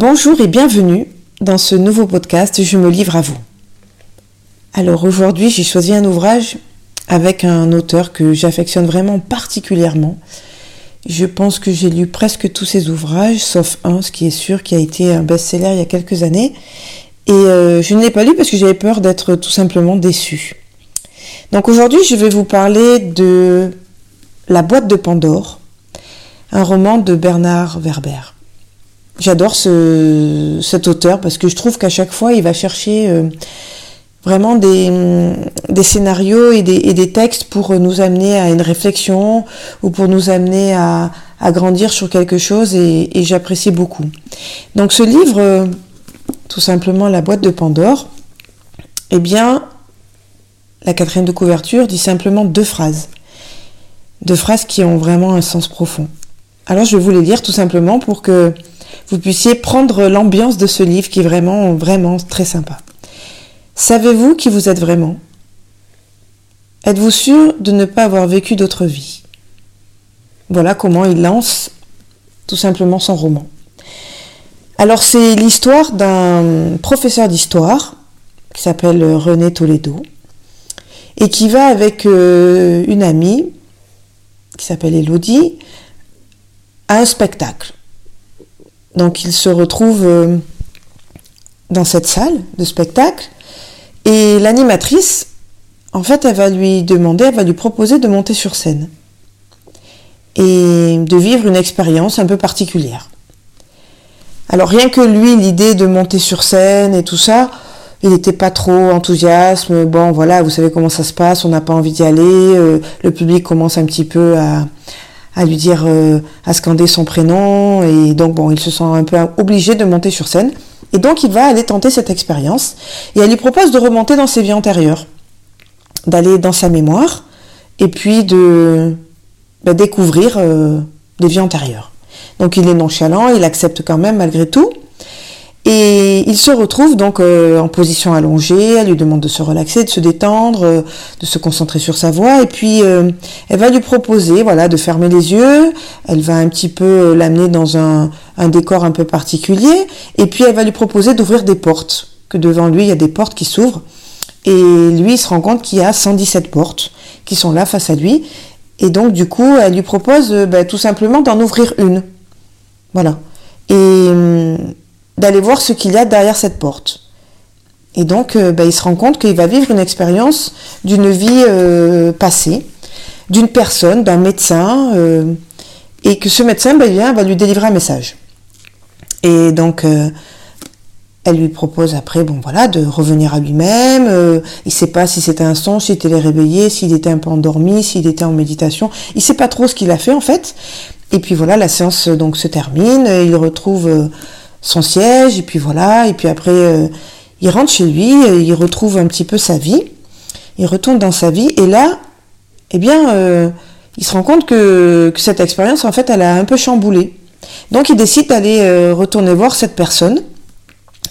Bonjour et bienvenue dans ce nouveau podcast Je me livre à vous. Alors aujourd'hui j'ai choisi un ouvrage avec un auteur que j'affectionne vraiment particulièrement. Je pense que j'ai lu presque tous ses ouvrages, sauf un, ce qui est sûr, qui a été un best-seller il y a quelques années. Et euh, je ne l'ai pas lu parce que j'avais peur d'être tout simplement déçue. Donc aujourd'hui je vais vous parler de La boîte de Pandore, un roman de Bernard Werber. J'adore ce, cet auteur parce que je trouve qu'à chaque fois, il va chercher euh, vraiment des, des scénarios et des, textes pour nous amener à une réflexion ou pour nous amener à, grandir sur quelque chose et, j'apprécie beaucoup. Donc ce livre, euh, tout simplement La boîte de Pandore, eh bien, la quatrième de couverture dit simplement deux phrases. Deux phrases qui ont vraiment un sens profond. Alors je vais vous lire tout simplement pour que vous puissiez prendre l'ambiance de ce livre qui est vraiment, vraiment très sympa. Savez-vous qui vous êtes vraiment? Êtes-vous sûr de ne pas avoir vécu d'autre vie Voilà comment il lance tout simplement son roman. Alors c'est l'histoire d'un professeur d'histoire qui s'appelle René Toledo et qui va avec euh, une amie qui s'appelle Elodie à un spectacle. Donc il se retrouve euh, dans cette salle de spectacle et l'animatrice, en fait, elle va lui demander, elle va lui proposer de monter sur scène et de vivre une expérience un peu particulière. Alors rien que lui, l'idée de monter sur scène et tout ça, il n'était pas trop enthousiaste. Bon, voilà, vous savez comment ça se passe, on n'a pas envie d'y aller. Euh, le public commence un petit peu à, à lui dire, euh, à scander son prénom. Et donc, bon, il se sent un peu obligé de monter sur scène. Et donc, il va aller tenter cette expérience. Et elle lui propose de remonter dans ses vies antérieures, d'aller dans sa mémoire, et puis de bah, découvrir euh, des vies antérieures. Donc, il est nonchalant, il accepte quand même malgré tout. Et il se retrouve donc euh, en position allongée, elle lui demande de se relaxer, de se détendre, euh, de se concentrer sur sa voix, et puis euh, elle va lui proposer voilà, de fermer les yeux, elle va un petit peu l'amener dans un, décor un peu particulier, et puis elle va lui proposer d'ouvrir des portes, que devant lui il y a des portes qui s'ouvrent, et lui il se rend compte qu'il y a 117 portes qui sont là face à lui, et donc du coup elle lui propose ben, tout simplement d'en ouvrir une. Voilà. Et hum, d'aller voir ce qu'il y a derrière cette porte. Et donc, euh, bah, il se rend compte qu'il va vivre une expérience d'une vie euh, passée, d'une personne, d'un médecin, euh, et que ce médecin bah, vient, va lui délivrer un message. Et donc, elle lui propose après, bon voilà, de revenir à lui-même. il ne sait pas si c'était un songe, s'il était réveillé, s'il était un peu endormi, s'il était en méditation. Il ne sait pas trop ce qu'il a fait en fait. Et puis voilà, la séance donc se termine. Il retrouve son siège, et puis voilà, et puis après, euh, il rentre chez lui, euh, il retrouve un petit peu sa vie, il retourne dans sa vie, et là, eh bien, euh, il se rend compte que, que, cette expérience, en fait, elle a un peu chamboulé. Donc, il décide d'aller retourner voir cette personne,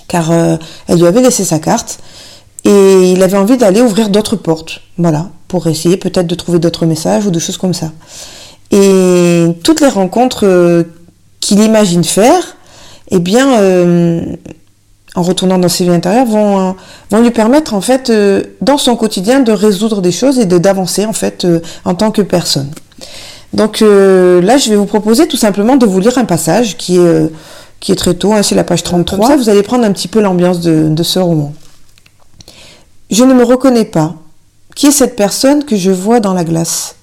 car elle lui avait laissé sa carte, et il avait envie d'aller ouvrir d'autres portes, voilà, pour essayer peut-être de trouver d'autres messages ou de choses comme ça. Et toutes les rencontres qu'il imagine faire, eh bien, euh, en retournant dans ses vies intérieures, vont, vont lui permettre, en fait, euh, dans son quotidien, de résoudre des choses et de d'avancer, en fait, euh, en tant que personne. Donc là, je vais vous proposer tout simplement de vous lire un passage qui est, qui est très tôt, hein, c'est la page 33. Comme ça, vous allez prendre un petit peu l'ambiance de, de ce roman. Je ne me reconnais pas. Qui est cette personne que je vois dans la glace?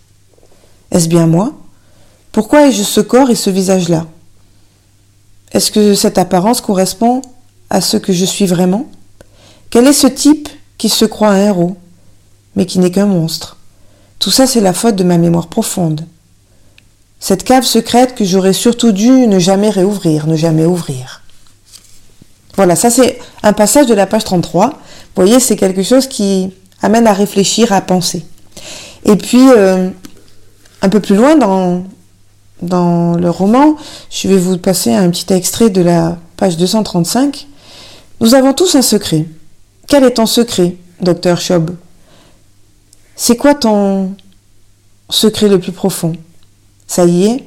Est-ce bien moi? Pourquoi ai-je ce corps et ce visage-là? Est-ce que cette apparence correspond à ce que je suis vraiment? Quel est ce type qui se croit un héros, mais qui n'est qu'un monstre? Tout ça, c'est la faute de ma mémoire profonde. Cette cave secrète que j'aurais surtout dû ne jamais réouvrir, ne jamais ouvrir. Voilà, ça c'est un passage de la page 33. Vous voyez, c'est quelque chose qui amène à réfléchir, à penser. Et puis, euh, un peu plus loin dans, dans le roman, je vais vous passer un petit extrait de la page 235. Nous avons tous un secret. Quel est ton secret, docteur Schob C'est quoi ton secret le plus profond? Ça y est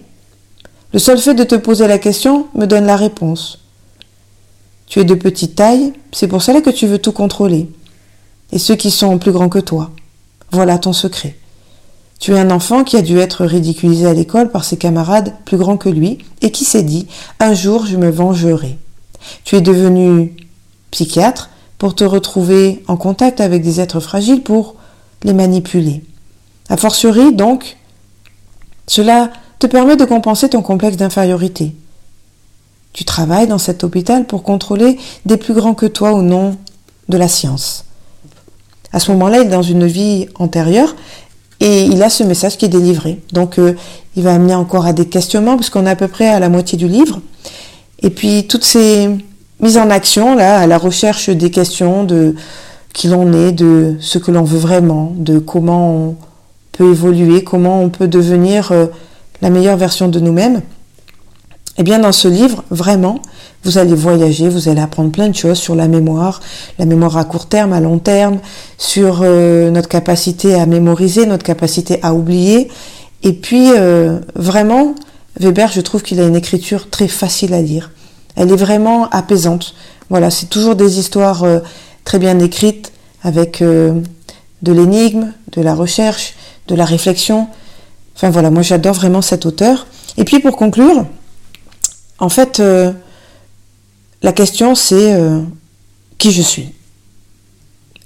Le seul fait de te poser la question me donne la réponse. Tu es de petite taille, c'est pour cela que tu veux tout contrôler. Et ceux qui sont plus grands que toi. Voilà ton secret. Tu es un enfant qui a dû être ridiculisé à l'école par ses camarades plus grands que lui et qui s'est dit un jour je me vengerai. Tu es devenu psychiatre pour te retrouver en contact avec des êtres fragiles pour les manipuler. A fortiori, donc, cela te permet de compenser ton complexe d'infériorité. Tu travailles dans cet hôpital pour contrôler des plus grands que toi au nom de la science. À ce moment-là, il est dans une vie antérieure et il a ce message qui est délivré. Donc, euh, il va amener encore à des questionnements puisqu'on est à peu près à la moitié du livre. Et puis, toutes ces mises en action, là, à la recherche des questions de qui l'on est, de ce que l'on veut vraiment, de comment on peut évoluer, comment on peut devenir euh, la meilleure version de nous-mêmes. Eh bien, dans ce livre, vraiment, vous allez voyager, vous allez apprendre plein de choses sur la mémoire, la mémoire à court terme, à long terme, sur euh, notre capacité à mémoriser, notre capacité à oublier. Et puis, euh, vraiment, Weber, je trouve qu'il a une écriture très facile à lire. Elle est vraiment apaisante. Voilà, c'est toujours des histoires euh, très bien écrites, avec de l'énigme, de la recherche, de la réflexion. Enfin voilà, moi j'adore vraiment cet auteur. Et puis pour conclure, en fait, euh, la question c'est euh, qui je suis.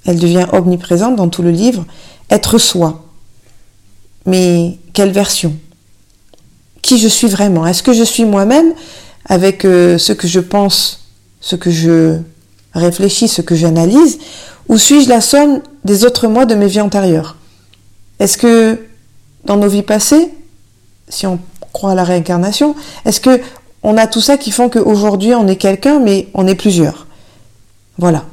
Elle devient omniprésente dans tout le livre. Être soi. Mais quelle version? Qui je suis vraiment? Est-ce que je suis moi-même avec euh, ce que je pense, ce que je réfléchis, ce que j'analyse Ou suis-je la somme des autres mois de mes vies antérieures? Est-ce que dans nos vies passées, si on croit à la réincarnation, est-ce que on a tout ça qui font qu'aujourd'hui on est quelqu'un, mais on est plusieurs. Voilà.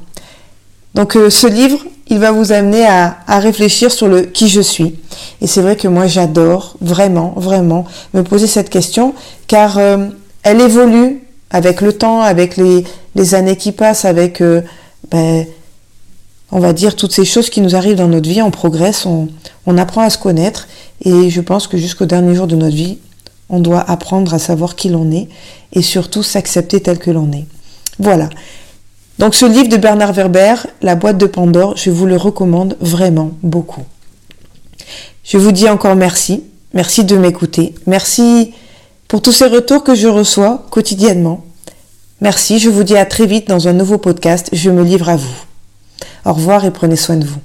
Donc euh, ce livre, il va vous amener à, réfléchir sur le qui je suis. Et c'est vrai que moi j'adore vraiment, vraiment me poser cette question, car euh, elle évolue avec le temps, avec les, années qui passent, avec, euh, ben, on va dire, toutes ces choses qui nous arrivent dans notre vie, on progresse, on, on apprend à se connaître, et je pense que jusqu'au dernier jour de notre vie, on doit apprendre à savoir qui l'on est et surtout s'accepter tel que l'on est. Voilà. Donc ce livre de Bernard Werber, La boîte de Pandore, je vous le recommande vraiment beaucoup. Je vous dis encore merci. Merci de m'écouter. Merci pour tous ces retours que je reçois quotidiennement. Merci, je vous dis à très vite dans un nouveau podcast. Je me livre à vous. Au revoir et prenez soin de vous.